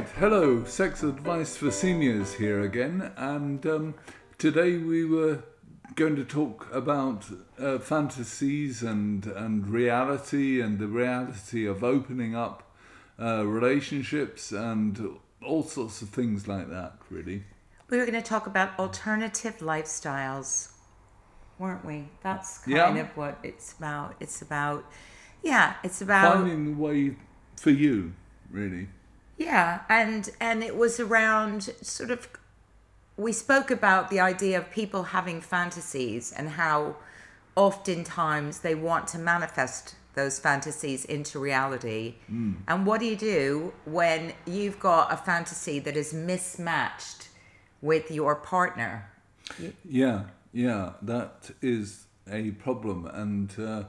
Right, hello, Sex Advice for Seniors here again, and um, today we were going to talk about uh, fantasies and, and reality and the reality of opening up uh, relationships and all sorts of things like that, really. We were going to talk about alternative lifestyles, weren't we? That's kind Yeah. of what it's about. It's about, yeah, it's about Finding the way for you, really. Yeah, and and it was around sort of we spoke about the idea of people having fantasies and how oftentimes they want to manifest those fantasies into reality. And what do you do when you've got a fantasy that is mismatched with your partner? Yeah, yeah, that is a problem, and uh,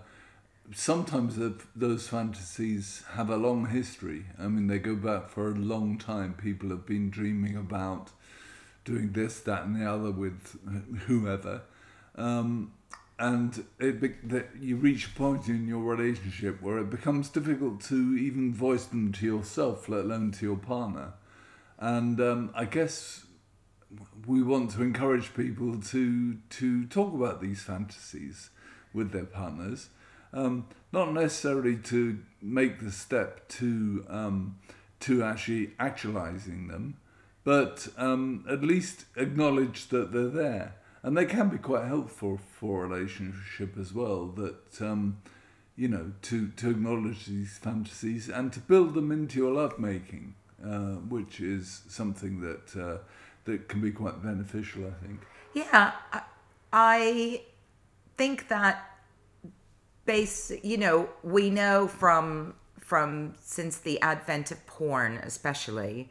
sometimes the, those fantasies have a long history. I mean, they go back for a long time. People have been dreaming about doing this, that, and the other with whoever, um, and it that you reach a point in your relationship where it becomes difficult to even voice them to yourself, let alone to your partner. And um, I guess we want to encourage people to to talk about these fantasies with their partners, um, not necessarily to make the step to um, to actually actualizing them, but um, at least acknowledge that they're there, and they can be quite helpful for a relationship as well. That um, you know to to acknowledge these fantasies and to build them into your lovemaking, uh, which is something that uh, that can be quite beneficial, I think. Yeah, I think that base, you know, we know from from since the advent of porn, especially,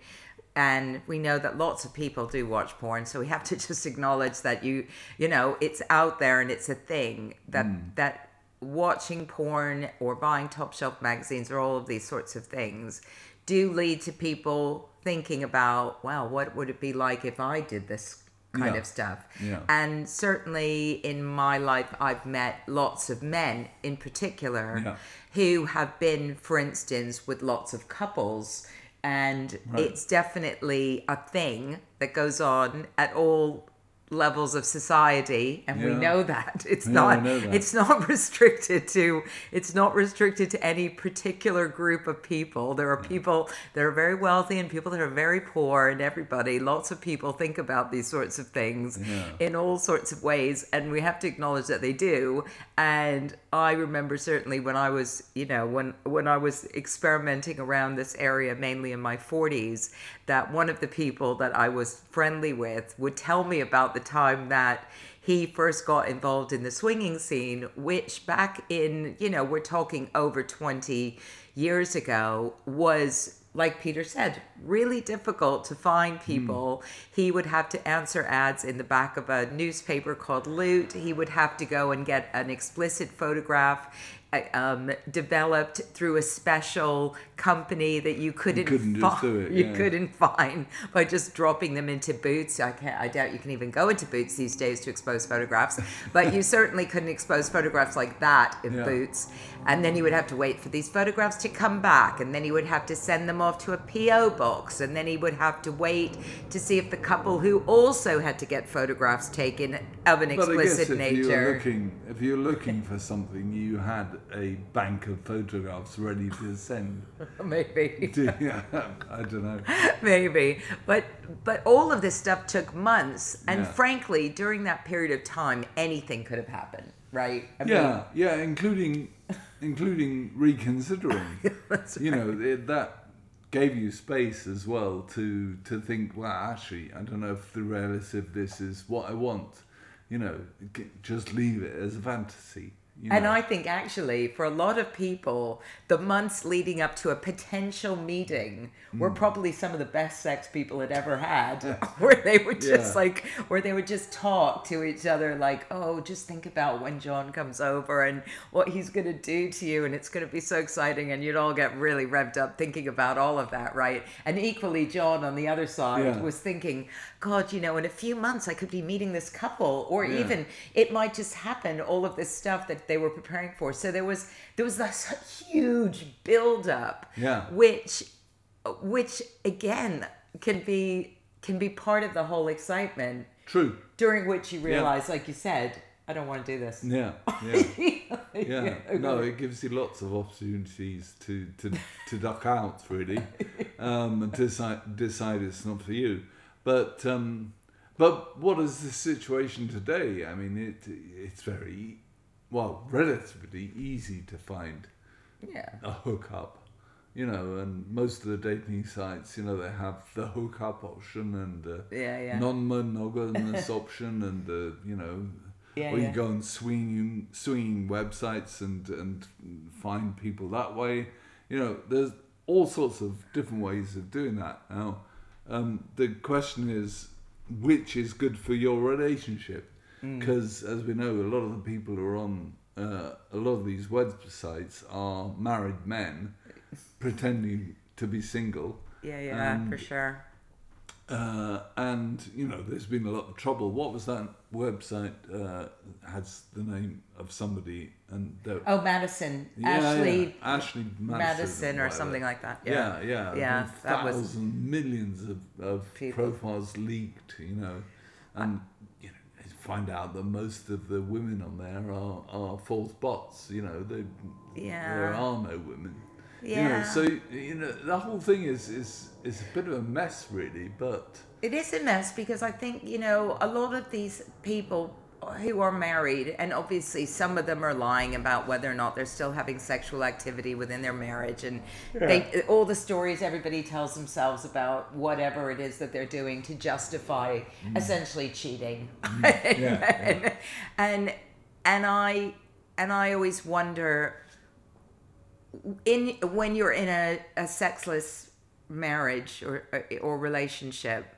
and we know that lots of people do watch porn. So we have to just acknowledge that you, you know, it's out there and it's a thing that hmm. that watching porn or buying top shelf magazines or all of these sorts of things do lead to people thinking about, well, what would it be like if I did this kind Yeah. of stuff? Yeah. And certainly in my life, I've met lots of men in particular Yeah. who have been, for instance, with lots of couples. And Right. it's definitely a thing that goes on at all levels of society and we know that. It's Yeah, not that. it's not restricted to it's not restricted to any particular group of people. There are people that are very wealthy and people that are very poor and everybody lots of people think about these sorts of things Yeah. in all sorts of ways and we have to acknowledge that they do. And i remember certainly when i was you know when when i was experimenting around this area mainly in my 40s that one of the people that i was friendly with would tell me about the time that he first got involved in the swinging scene which back in you know we're talking over 20 years ago was like Peter said, really difficult to find people. He would have to answer ads in the back of a newspaper called Loot. He would have to go and get an explicit photograph uh, um, developed through a special company that you couldn't, couldn't just fi- do it, You couldn't find by just dropping them into Boots. I can't. I doubt you can even go into Boots these days to expose photographs. But you certainly couldn't expose photographs like that in Yeah. Boots. And then he would have to wait for these photographs to come back, and then he would have to send them off to a PO box, and then he would have to wait to see if the couple who also had to get photographs taken of an But I guess explicit if you're nature. looking, if you're looking for something, you had a bank of photographs ready to send. Maybe. yeah, I don't know. maybe but but all of this stuff took months and Yeah. frankly during that period of time anything could have happened right I mean, Yeah, yeah, including including reconsidering. you know it, that gave you space as well to to think well actually i don't know if the reality of this is what i want you know just leave it as a fantasy you and. I think actually, for a lot of people, the months leading up to a potential meeting Hmm. were probably some of the best sex people had ever had, where they would just Yeah. like, where they would just talk to each other, like, oh, just think about when John comes over and what he's going to do to you, and it's going to be so exciting, and you'd all get really revved up thinking about all of that, right? And equally, John on the other side Yeah. was thinking, God, you know, in a few months I could be meeting this couple, or Yeah. even it might just happen all of this stuff that they were preparing for so there was there was this huge build up Yeah. which which again can be can be part of the whole excitement True. during which you realize, like you said, I don't want to do this. Yeah. Yeah. Yeah. No, it gives you lots of opportunities to to, to duck out really, um, and decide decide it's not for you. But um, but what is the situation today? I mean, it it's very well relatively easy to find yeah. a hookup, you know, and most of the dating sites, you know, they have the hookup option and the Yeah, yeah. non-monogamous option and the, you know, Yeah, or you go on swinging swinging websites and and find people that way. You know, there's all sorts of different ways of doing that. Now, um, the question is, which is good for your relationship? Mm. Because as we know, a lot of the people who are on uh, a lot of these websites are married men pretending to be single. Yeah, yeah, And- for sure. Uh, and you know, there's been a lot of trouble. What was that website? Uh, has the name of somebody and Oh, Madison, yeah, Ashley yeah, Ashley Madison, Madison or whatever. something like that. Yeah, Yeah, yeah, Yeah, that was- millions of, of profiles leaked. You know, and you know, you find out that most of the women on there are, are false bots. You know, they, Yeah. there are no women. You know, Yeah. so you know the whole thing is is is a bit of a mess, really. But It is a mess because I think, you know, a lot of these people who are married, and obviously some of them are lying about whether or not they're still having sexual activity within their marriage. And they, all the stories everybody tells themselves about whatever it is that they're doing to justify mm. essentially cheating. Mm. yeah. and, and and I and I always wonder in when you're in a, a sexless marriage or or relationship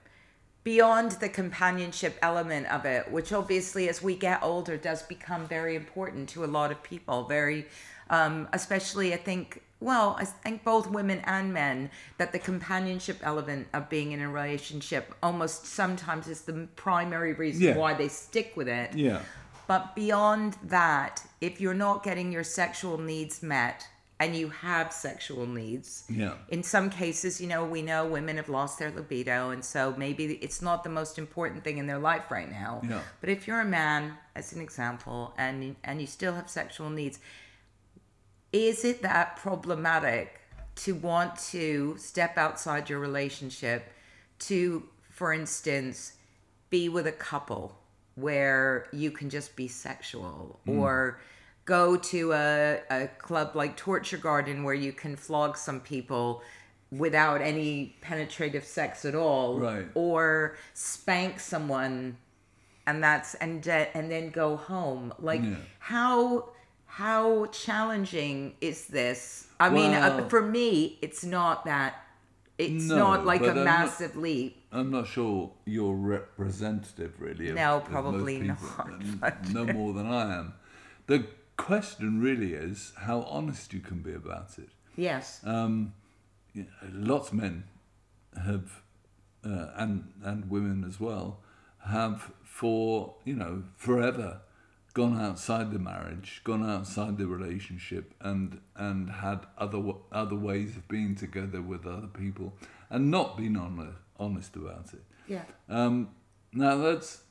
beyond the companionship element of it which obviously as we get older does become very important to a lot of people. Very um, especially i think well i think both women and men that the companionship element of being in a relationship almost sometimes is the primary reason Yeah. why they stick with it. Yeah, but beyond that, if you're not getting your sexual needs met and you have sexual needs, yeah, in some cases, you know, we know women have lost their libido, and so maybe it's not the most important thing in their life right now. Yeah. But if you're a man, as an example, and and you still have sexual needs, is it that problematic to want to step outside your relationship to, for instance, be with a couple where you can just be sexual mm. or go to a, a club like Torture Garden where you can flog some people without any penetrative sex at all Right. or spank someone and that's and de- and then go home like Yeah. how how challenging is this i mean uh, for me it's not that it's No, not like a I'm not- massive leap I'm not sure you're representative, really. Of, No, probably not, No more than I am. The question really is how honest you can be about it. yes Um, you know, lots of men have, uh, and and women as well, have for you know forever gone outside the marriage, gone outside the relationship, and and had other other ways of being together with other people, and not been honest honest about it. yeah Um, now that's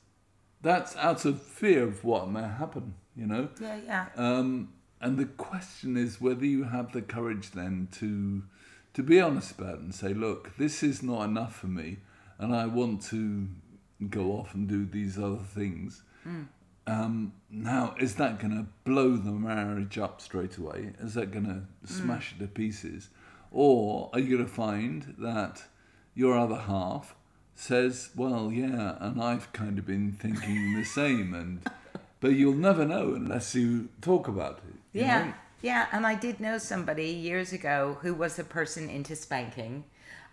that's out of fear of what may happen, you know. yeah yeah Um, and the question is whether you have the courage then to to be honest about it and say, look, this is not enough for me, and I want to go off and do these other things. Um, now, is that going to blow the marriage up straight away? Is that going to smash it to pieces? Or are you going to find that your other half says, well, yeah, and I've kind of been thinking the same, and but you'll never know unless you talk about it. Yeah, know? yeah, and I did know somebody years ago who was a person into spanking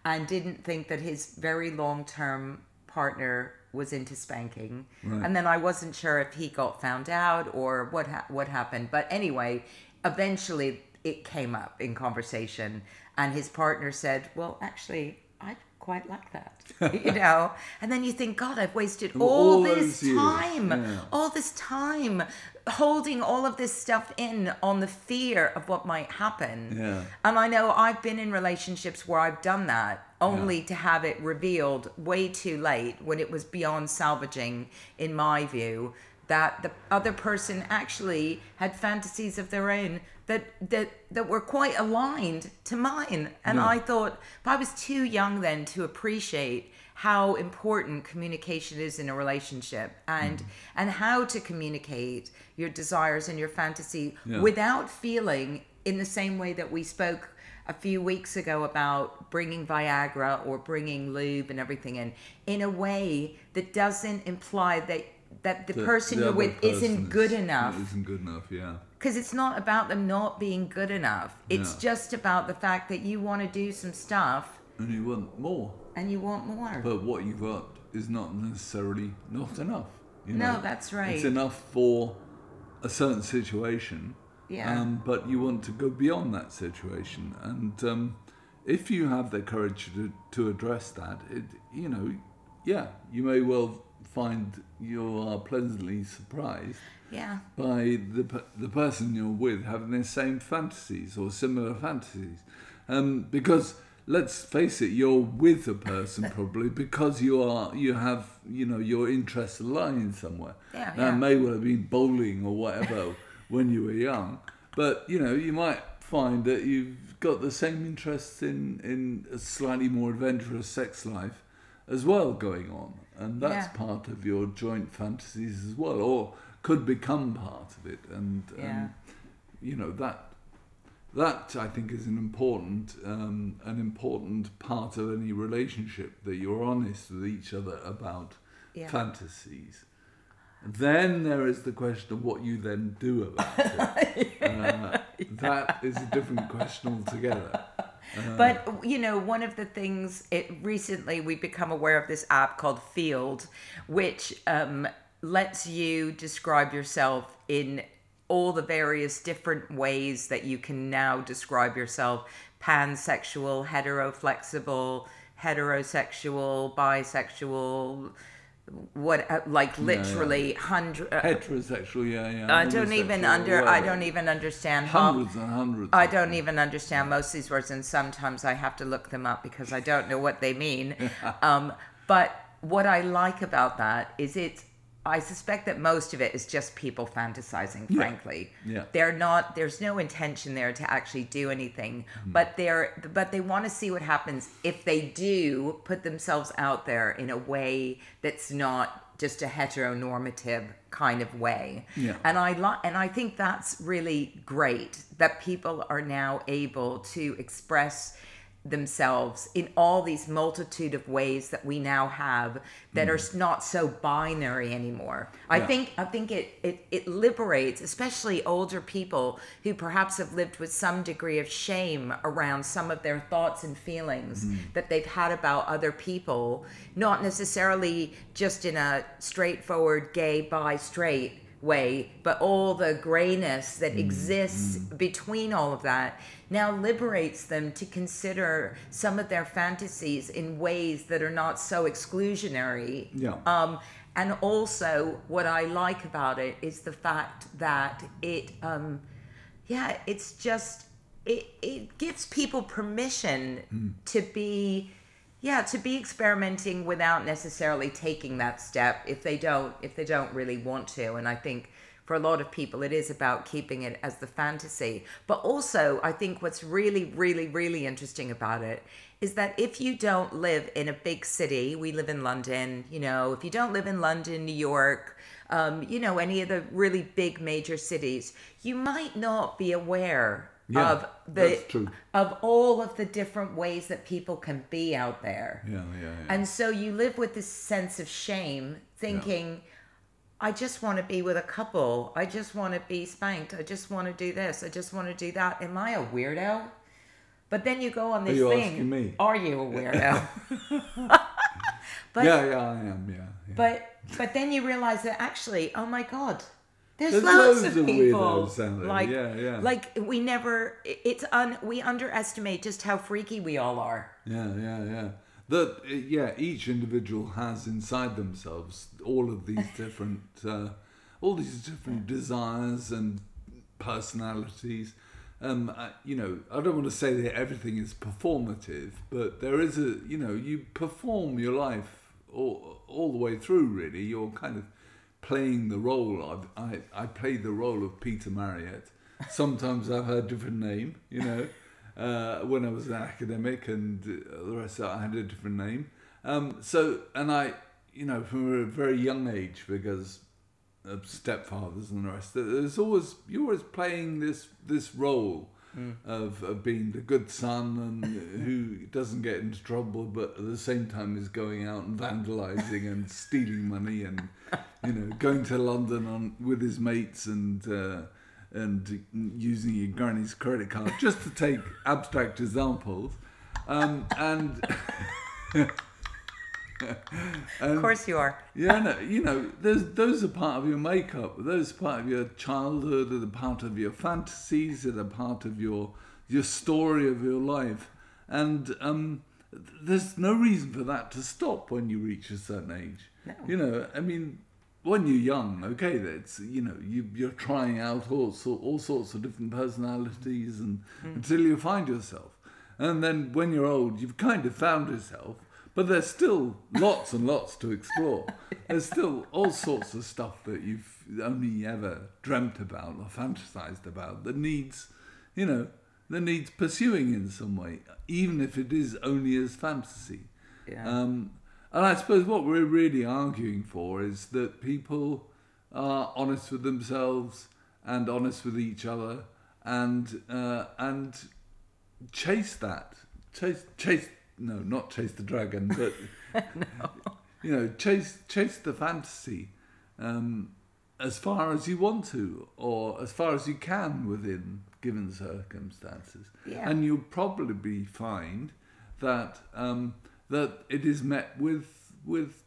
and didn't think that his very long term partner was into spanking. Right. And then I wasn't sure if he got found out or what ha- what happened. But anyway, eventually it came up in conversation and his partner said, "Well, actually, I quite like that, you know. And then you think, God, I've wasted All all, this time, yeah. all this time holding all of this stuff in on the fear of what might happen. Yeah. And I know I've been in relationships where I've done that only to have it revealed way too late when it was beyond salvaging, in my view, that the other person actually had fantasies of their own that that that were quite aligned to mine. And Yeah. I thought I was too young then to appreciate how important communication is in a relationship and mm. and how to communicate your desires and your fantasy Yeah. without feeling in the same way that we spoke a few weeks ago about bringing Viagra or bringing lube and everything in in a way that doesn't imply that that the, The- person the you're with isn't good enough Isn't good enough, yeah. Because it's not about them not being good enough. It's just about the fact that you want to do some stuff And you want more. and you want more. But what you've got is not necessarily not enough. You No, know? that's right. It's enough for a certain situation. Yeah. Um, but you want to go beyond that situation. And um, if you have the courage to, to address that, it, you know, yeah, you may well find you are pleasantly surprised yeah. by the the person you're with having the same fantasies or similar fantasies, um, because let's face it, you're with a person probably because you are you have you know your interests align somewhere. Yeah, Now, yeah. may well have been bowling or whatever when you were young, but you know you might find that you've got the same interests in in a slightly more adventurous sex life as well going on, and that's Yeah. part of your joint fantasies as well, or could become part of it. And Yeah. um, you know that that I think is an important um, an important part of any relationship that you're honest with each other about Yeah. fantasies. Then there is the question of what you then do about it. uh, That is a different question altogether. But you know, one of the things it recently we've become aware of this app called Feeld, which um, lets you describe yourself in all the various different ways that you can now describe yourself: pansexual, heteroflexible, heterosexual, bisexual. What uh, like yeah. literally hundred? Uh, Heterosexual, yeah, yeah. I don't even under. I don't even understand how. Hundreds and hundreds. I don't even understand most of these words, and sometimes I have to look them up because I don't know what they mean. um, but what I like about that is it's. I suspect that most of it is just people fantasizing. Frankly, Yeah. they're not. There's no intention there to actually do anything, Hmm. but they're. But they want to see what happens if they do put themselves out there in a way that's not just a heteronormative kind of way. Yeah. And I li- and I think that's really great that people are now able to express themselves in all these multitude of ways that we now have that are hmm. not so binary anymore. I think I think it, it it liberates especially older people who perhaps have lived with some degree of shame around some of their thoughts and feelings hmm. that they've had about other people, not necessarily just in a straightforward gay bi straight way, but all the grayness that hmm. exists between all of that now liberates them to consider some of their fantasies in ways that are not so exclusionary. Yeah. Um, and also, what I like about it is the fact that it, um, yeah, it's just it it gives people permission to be yeah to be experimenting without necessarily taking that step if they don't if they don't really want to and i think for a lot of people it is about keeping it as the fantasy but also i think what's really really really interesting about it is that if you don't live in a big city we live in london you know if you don't live in london new york um, you know any of the really big major cities you might not be aware Yeah, of the of all of the different ways that people can be out there. Yeah, yeah, yeah. And so you live with this sense of shame, thinking, I just want to be with a couple. I just want to be spanked. I just want to do this. I just want to do that. Am I a weirdo? But then you go on this you thing. Are you a weirdo? but yeah, yeah, I am. Yeah, yeah. but but then you realize that actually, oh my god, there's, There's loads, loads of of people. weirdos. Like Yeah, yeah. like we never. It's un. We underestimate just how freaky we all are. Yeah, yeah, yeah. That yeah, each individual has inside themselves all of these different, uh, all these different desires and personalities. Um, uh, you know, I don't want to say that everything is performative, but there is a, you know, you perform your life all, all the way through. Really, you're kind of playing the role. I, I, I played the role of Peter Marriott. Sometimes I've had a different name, you know. Uh, when I was an academic, and uh, the rest of it, I had a different name. Um, so, and I, you know, from a very young age, because of stepfathers and the rest, there's always you're always playing this this role Hmm. of, of being the good son and who doesn't get into trouble, but at the same time is going out and vandalising and stealing money and you know going to London on with his mates and. Uh, and using your granny's credit card, just to take abstract examples, um, and Of course you are. yeah, no, you know, those those are part of your makeup. Those are part of your childhood. They're part of your fantasies. They're part of your your story of your life. And um, there's no reason for that to stop when you reach a certain age. No. You know, I mean, when you're young, okay, that's you know, you you're trying out all sort all sorts of different personalities, and until you find yourself. And then when you're old, you've kind of found yourself, but there's still lots and lots to explore. There's still all sorts of stuff that you've only ever dreamt about or fantasized about that needs, you know, that needs pursuing in some way, even if it is only as fantasy. Yeah. Um, and I suppose what we're really arguing for is that people are honest with themselves and honest with each other, and uh, and chase that, chase chase no, not chase the dragon, but you know, chase chase the fantasy um, as far as you want to, or as far as you can within given circumstances, Yeah. and you'll probably find that um, that it is met with with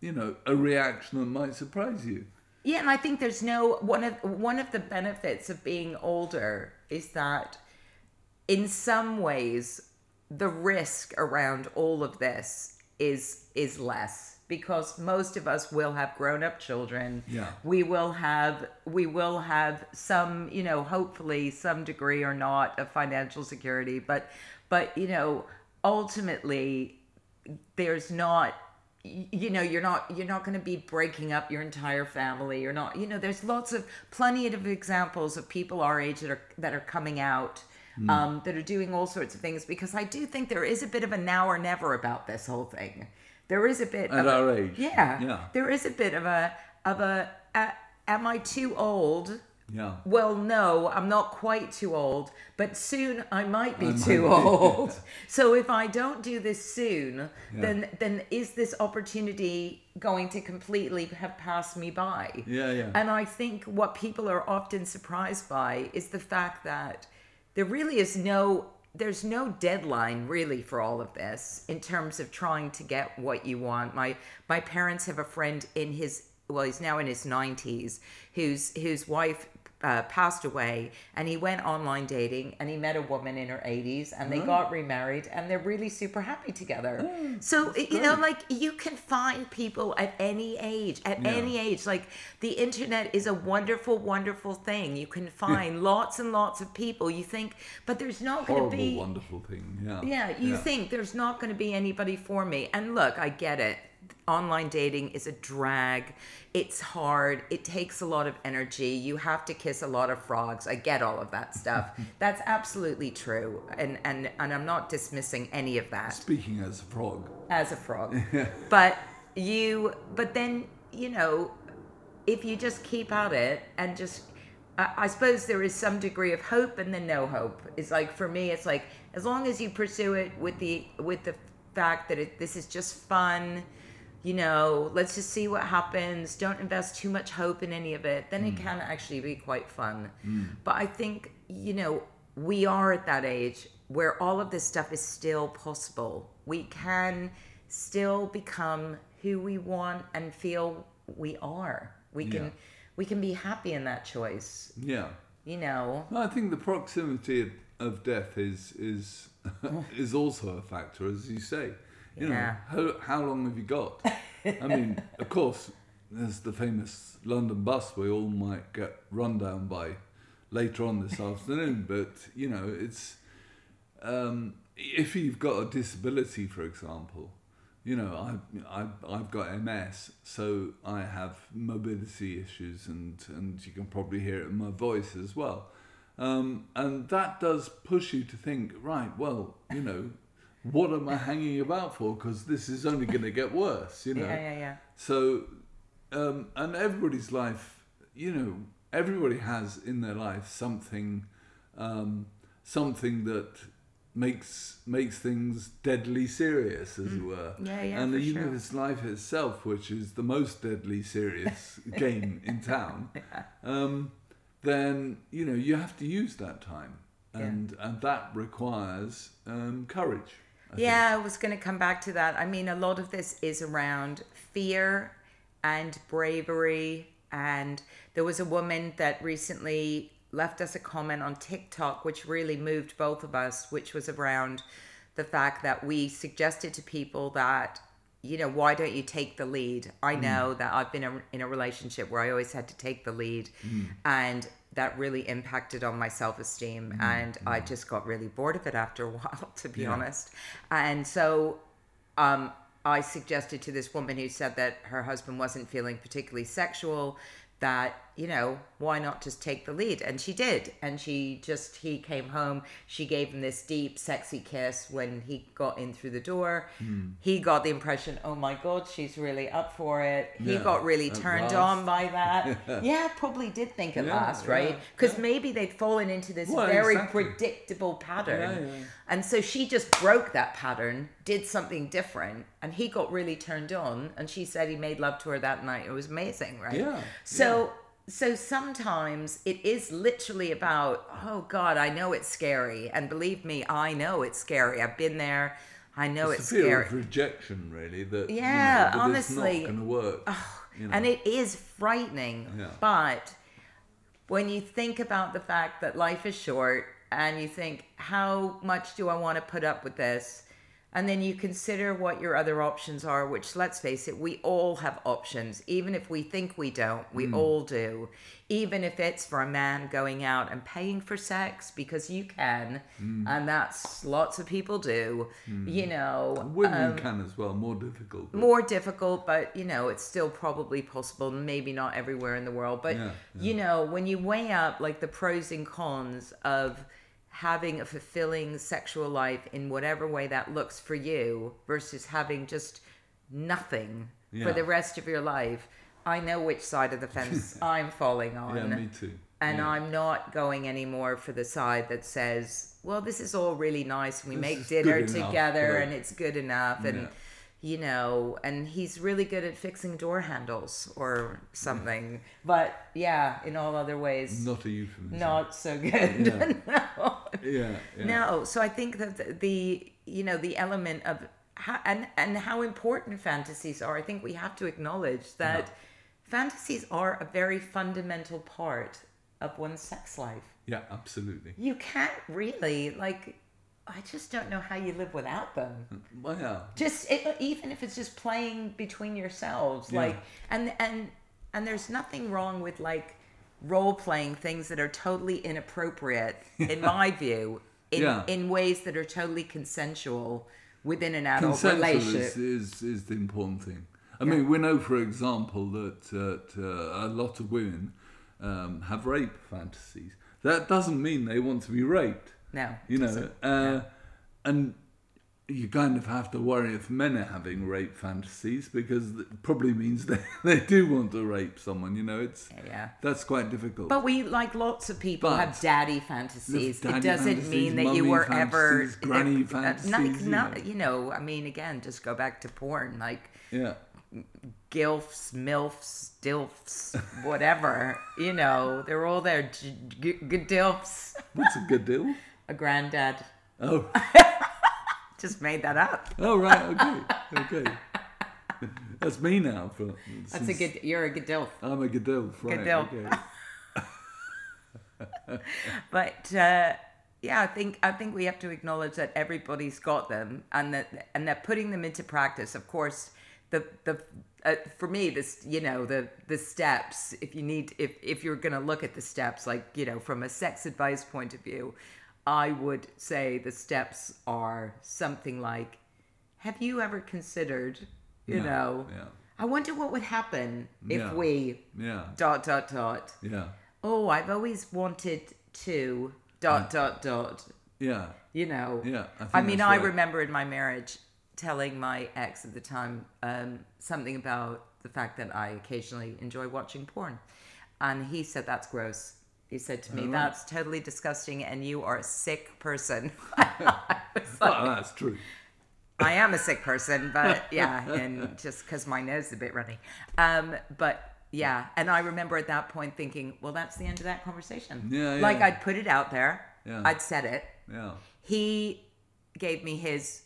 you know a reaction that might surprise you. Yeah, and I think there's no one of one of the benefits of being older is that in some ways the risk around all of this is is less because most of us will have grown up children. Yeah. We will have we will have some, you know, hopefully some degree or not of financial security, but but you know, ultimately there's not you know you're not you're not going to be breaking up your entire family you're not you know there's lots of plenty of examples of people our age that are that are coming out um, that are doing all sorts of things because i do think there is a bit of a now or never about this whole thing there is a bit At of a- our age. yeah Yeah. there is a bit of a of a, a am i too old Yeah. well, no, I'm not quite too old, but soon I might be I might too be, old. yeah. So if I don't do this soon, Yeah. then then is this opportunity going to completely have passed me by? Yeah, yeah. And I think what people are often surprised by is the fact that there really is no there's no deadline really for all of this in terms of trying to get what you want. My my parents have a friend in his well, he's now in his 90s whose whose wife uh, passed away and he went online dating and he met a woman in her 80s and they got remarried and they're really super happy together. so you know like you can find people at any age at Yeah. any age. Like the internet is a wonderful wonderful thing. You can find lots and lots of people. You think but there's not going to be wonderful thing. Yeah. yeah you think there's not going to be anybody for me. And look i get it online dating is a drag it's hard it takes a lot of energy you have to kiss a lot of frogs i get all of that stuff that's absolutely true and and and i'm not dismissing any of that Speaking as a frog. as a frog. but you, but then you know, if you just keep at it and just, I, I suppose there is some degree of hope and then no hope. It's like for me, it's like as long as you pursue it with the with the fact that it, this is just fun. You know, let's just see what happens. Don't invest too much hope in any of it. Then it mm. can actually be quite fun. Mm. But I think, you know, we are at that age where all of this stuff is still possible. We can still become who we want and feel we are. We can we can be happy in that choice. Yeah. You know. Well, I think the proximity of, of death is is oh. is also a factor, as you say. You know, Yeah. how, how long have you got? I mean, of course, there's the famous London bus we all might get run down by later on this afternoon, but, you know, it's. Um, if you've got a disability, for example, you know, I, I, I've got MS, so I have mobility issues, and, and you can probably hear it in my voice as well. Um, and that does push you to think, right, well, you know, what am I hanging about for? Because this is only going to get worse, you know. Yeah, yeah, yeah. So, um, and everybody's life, you know, everybody has in their life something, um, something that makes makes things deadly serious, as it were. Mm. Yeah, yeah, And for the sure. universe life itself, which is the most deadly serious game in town, um, then you know you have to use that time, and and that requires um, courage. I think. Yeah, I was going to come back to that. I mean, a lot of this is around fear and bravery. And there was a woman that recently left us a comment on TikTok, which really moved both of us, which was around the fact that we suggested to people that, you know, why don't you take the lead? I mm. know that I've been a, in a relationship where I always had to take the lead. Mm. And that really impacted on my self esteem. And I just got really bored of it after a while, to be Yeah. honest. And so um, I suggested to this woman who said that her husband wasn't feeling particularly sexual that you know why not just take the lead and she did and she just he came home she gave him this deep sexy kiss when he got in through the door Hmm. he got the impression oh my god she's really up for it he Yeah, got really turned on by that yeah probably did think at Yeah, last right yeah, because maybe they'd fallen into this Well, very exactly. predictable pattern Yeah, yeah. and so she just broke that pattern, did something different, and he got really turned on. And she said he made love to her that night. It was amazing, right? Yeah, So, so sometimes it is literally about, oh God, I know it's scary, and believe me, I know it's scary. I've been there. I know it's, scary. it's fear scary. of rejection, really. That you know, Yeah, that honestly. it's not going to work. you know. And it is frightening. Yeah. But when you think about the fact that life is short and you think, how much do I want to put up with this? And then you consider what your other options are, which let's face it, we all have options. Even if we think we don't, we hmm. all do. Even if it's for a man going out and paying for sex because you can, hmm. and that's lots of people do, hmm. you know. Women um, can as well, more difficult. but- more difficult but you know it's still probably possible maybe not everywhere in the world but Yeah, you know when you weigh up like the pros and cons of having a fulfilling sexual life in whatever way that looks for you versus having just nothing for the rest of your life i know which side of the fence i'm falling on yeah, me too. and yeah. I'm not going anymore for the side that says, well, this is all really nice. We This make dinner enough, together and it's good enough. And, Yeah. you know, and he's really good at fixing door handles or something. But yeah, in all other ways, not a euphemism. not so good. Yeah. Yeah, yeah. No, so I think that the, the you know the element of how, and and how important fantasies are. I think we have to acknowledge that fantasies are a very fundamental part of one's sex life. Yeah, absolutely. You can't really like. I just don't know how you live without them. Hmm, well, yeah. Just it, even if it's just playing between yourselves, Yeah. like and and and there's nothing wrong with like role playing things that are totally inappropriate, in my view, in Yeah. in ways that are totally consensual within an adult Consensual relationship. is, is, is the important thing. I mean, we know, for example, that, that uh, a lot of women um, have rape fantasies. That doesn't mean they want to be raped. No, You know, uh, and you kind of have to worry if men are having rape fantasies because it probably means they, they do want to rape someone. You know, it's yeah. that's quite difficult. But we, like lots of people, But- have daddy fantasies. Daddy it doesn't fantasies, mean that you were ever granny uh, fantasies, you not, know. you know, I mean, again, just go back to porn, like yeah, gilfs, milfs, dilfs, whatever. you know, they're all there. G- g- Gadilfs. what's a good deal? A granddad Oh, just made that up. oh right, okay, okay. That's me now. For That's a good. You're a good gadilf. I'm a Gadilf, right? Gadilf. Okay. But uh, yeah, I think I think we have to acknowledge that everybody's got them, and that and that putting them into practice. Of course, the the uh, for me this you know the the steps. If you need if if you're gonna look at the steps, like you know from a sex advice point of view, I would say the steps are something like, have you ever considered, you Yeah, know, yeah. I wonder what would happen if Yeah. we Yeah. dot dot dot. Yeah. Oh, I've always wanted to dot dot dot. Yeah. You know. Yeah, I I, mean, I right. remember in my marriage telling my ex at the time um, something about the fact that I occasionally enjoy watching porn, and he said that's gross. He said to me. "That's totally disgusting, and you are a sick person." I was like, Well, that's true. I am a sick person, but yeah, and just because my nose is a bit runny. Um, but yeah, and I remember at that point thinking, well, that's the end of that conversation. Yeah, Like. I'd put it out there, Yeah. I'd said it. Yeah. He gave me his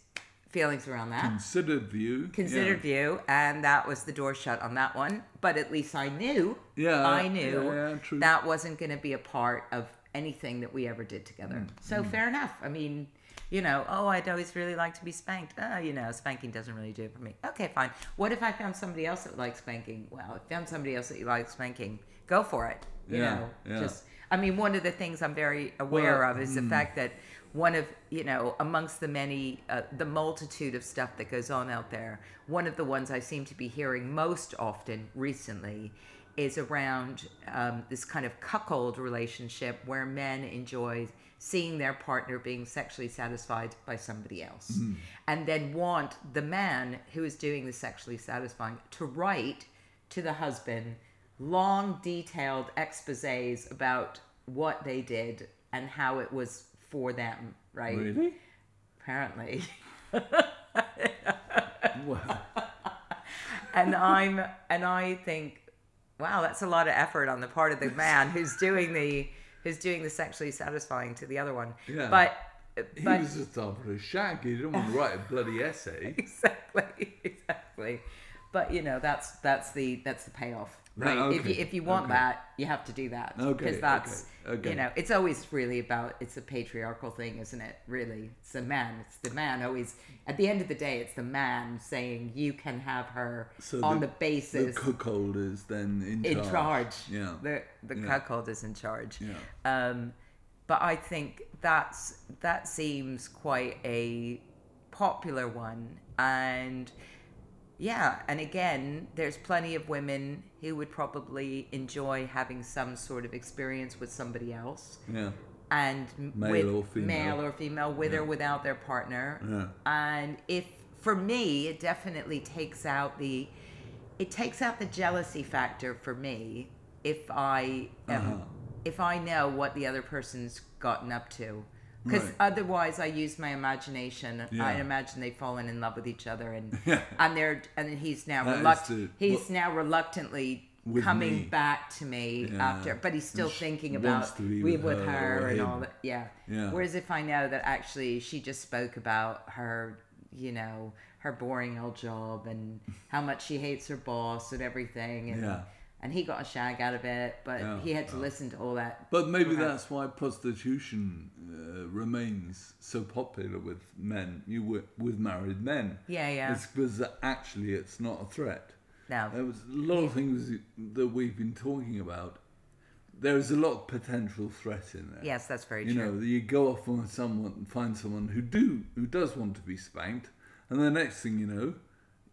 feelings around that, Considered view. considered yeah. view, and that was the door shut on that one. But at least I knew, Yeah, I knew yeah, yeah, that wasn't going to be a part of anything that we ever did together. Mm, So mm. fair enough. I mean, you know, oh, I'd always really like to be spanked. Oh, you know, spanking doesn't really do it for me. Okay, fine. What if I found somebody else that likes spanking? Well, if you found somebody else that you like spanking, go for it. You Yeah, know, yeah. just I mean, one of the things I'm very aware Well, of is the mm. fact that one of you know amongst the many uh, the multitude of stuff that goes on out there one of the ones i seem to be hearing most often recently is around um, this kind of cuckold relationship where men enjoy seeing their partner being sexually satisfied by somebody else and then want the man who is doing the sexually satisfying to write to the husband long detailed exposés about what they did and how it was for them right Really? apparently Well, and i'm and i think wow that's a lot of effort on the part of the man who's doing the who's doing the sexually satisfying to the other one Yeah. but he but was just after a shag. He didn't want to write a bloody essay. exactly exactly but you know that's that's the that's the payoff right if you if you want okay. that you have to do that Okay, because that's okay, okay. you know it's always really about it's a patriarchal thing isn't it really it's the man it's the man always at the end of the day it's the man saying you can have her So on the- the, basis The cuckold is then in, in charge. Yeah. The the Yeah. cuckold is in charge. Yeah. Um, but I think that's that seems quite a popular one, and yeah, and again, there's plenty of women who would probably enjoy having some sort of experience with somebody else, Yeah. and Male with or female. male or female, with or without their partner. Yeah. And if for me, it definitely takes out the it takes out the jealousy factor for me if I am, Uh-huh. if I know what the other person's gotten up to. Because Right. otherwise, I use my imagination. I imagine they've fallen in love with each other, and Yeah. and they're and he's now reluctant. He's what- now reluctantly coming me. back to me Yeah. after, but he's still thinking about we with with her her and him. all that. Yeah. Yeah. Whereas if I know that actually she just spoke about her, you know, her boring old job and how much she hates her boss and everything, and Yeah. And he got a shag out of it, but Yeah, he had to yeah. listen to all that. But maybe crap. that's why prostitution uh, remains so popular with men, you with, with married men. Yeah, yeah. It's because actually it's not a threat. No. There was a lot of things that we've been talking about. There is a lot of potential threat in there. Yes, that's very You true. You know, you go off on someone and find someone who do who does want to be spanked, and the next thing you know,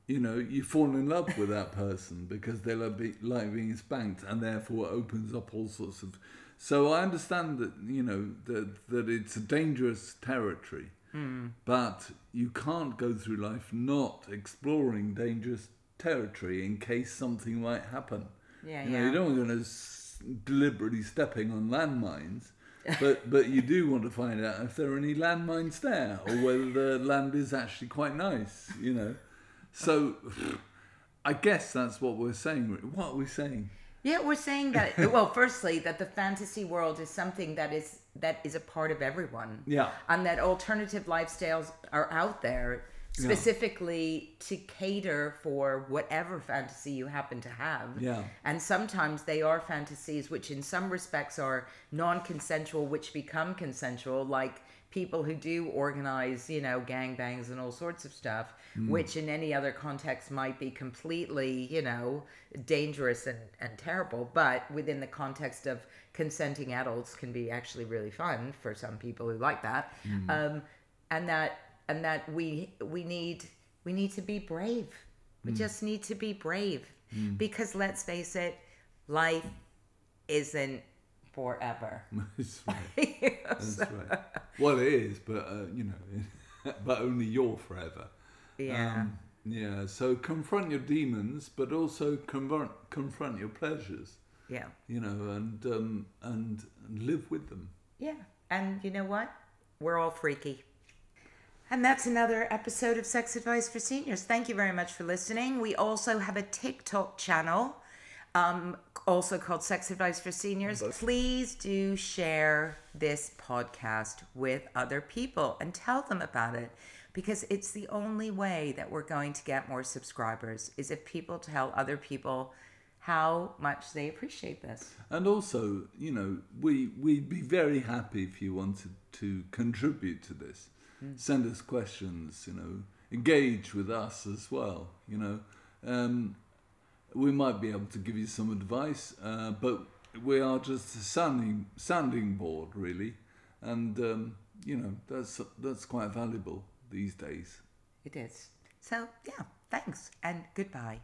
you know, you fall in love with that person because they like, be, like being spanked, and therefore it opens up all sorts of. So I understand that you know that that it's a dangerous territory, Hmm. but you can't go through life not exploring dangerous territory in case something might happen. Yeah, you know, yeah. you don't want to s- deliberately stepping on landmines. but but you do want to find out if there are any landmines there or whether the land is actually quite nice, you know. So I guess that's what we're saying. What are we saying? Yeah, we're saying that. well, firstly, that the fantasy world is something that is that is a part of everyone. Yeah. and that alternative lifestyles are out there specifically to cater for whatever fantasy you happen to have. Yeah. And sometimes they are fantasies which, in some respects, are non consensual, which become consensual, like people who do organize, you know, gangbangs and all sorts of stuff, hmm. which in any other context might be completely, you know, dangerous and, and terrible. But within the context of consenting adults can be actually really fun for some people who like that. Hmm. Um, and that and that we we need we need to be brave. We hmm. just need to be brave. Because let's face it, life isn't forever. That's right. That's right. Well, it is, but uh, you know, but only you're forever. Yeah. Um, yeah. So confront your demons, but also confront confront your pleasures. yeah. You know, and um, and live with them. Yeah. And you know what? We're all freaky. And that's another episode of Sex Advice for Seniors. Thank you very much for listening. We also have a TikTok channel, um, also called Sex Advice for Seniors. Please do share this podcast with other people and tell them about it because it's the only way that we're going to get more subscribers is if people tell other people how much they appreciate this. And also, you know, we we'd be very happy if you wanted to contribute to this. Send us questions, you know, engage with us as well. You know, um, we might be able to give you some advice, uh, but we are just a sounding sounding board, really, and um, you know that's that's quite valuable these days. It is. So, yeah, thanks and goodbye.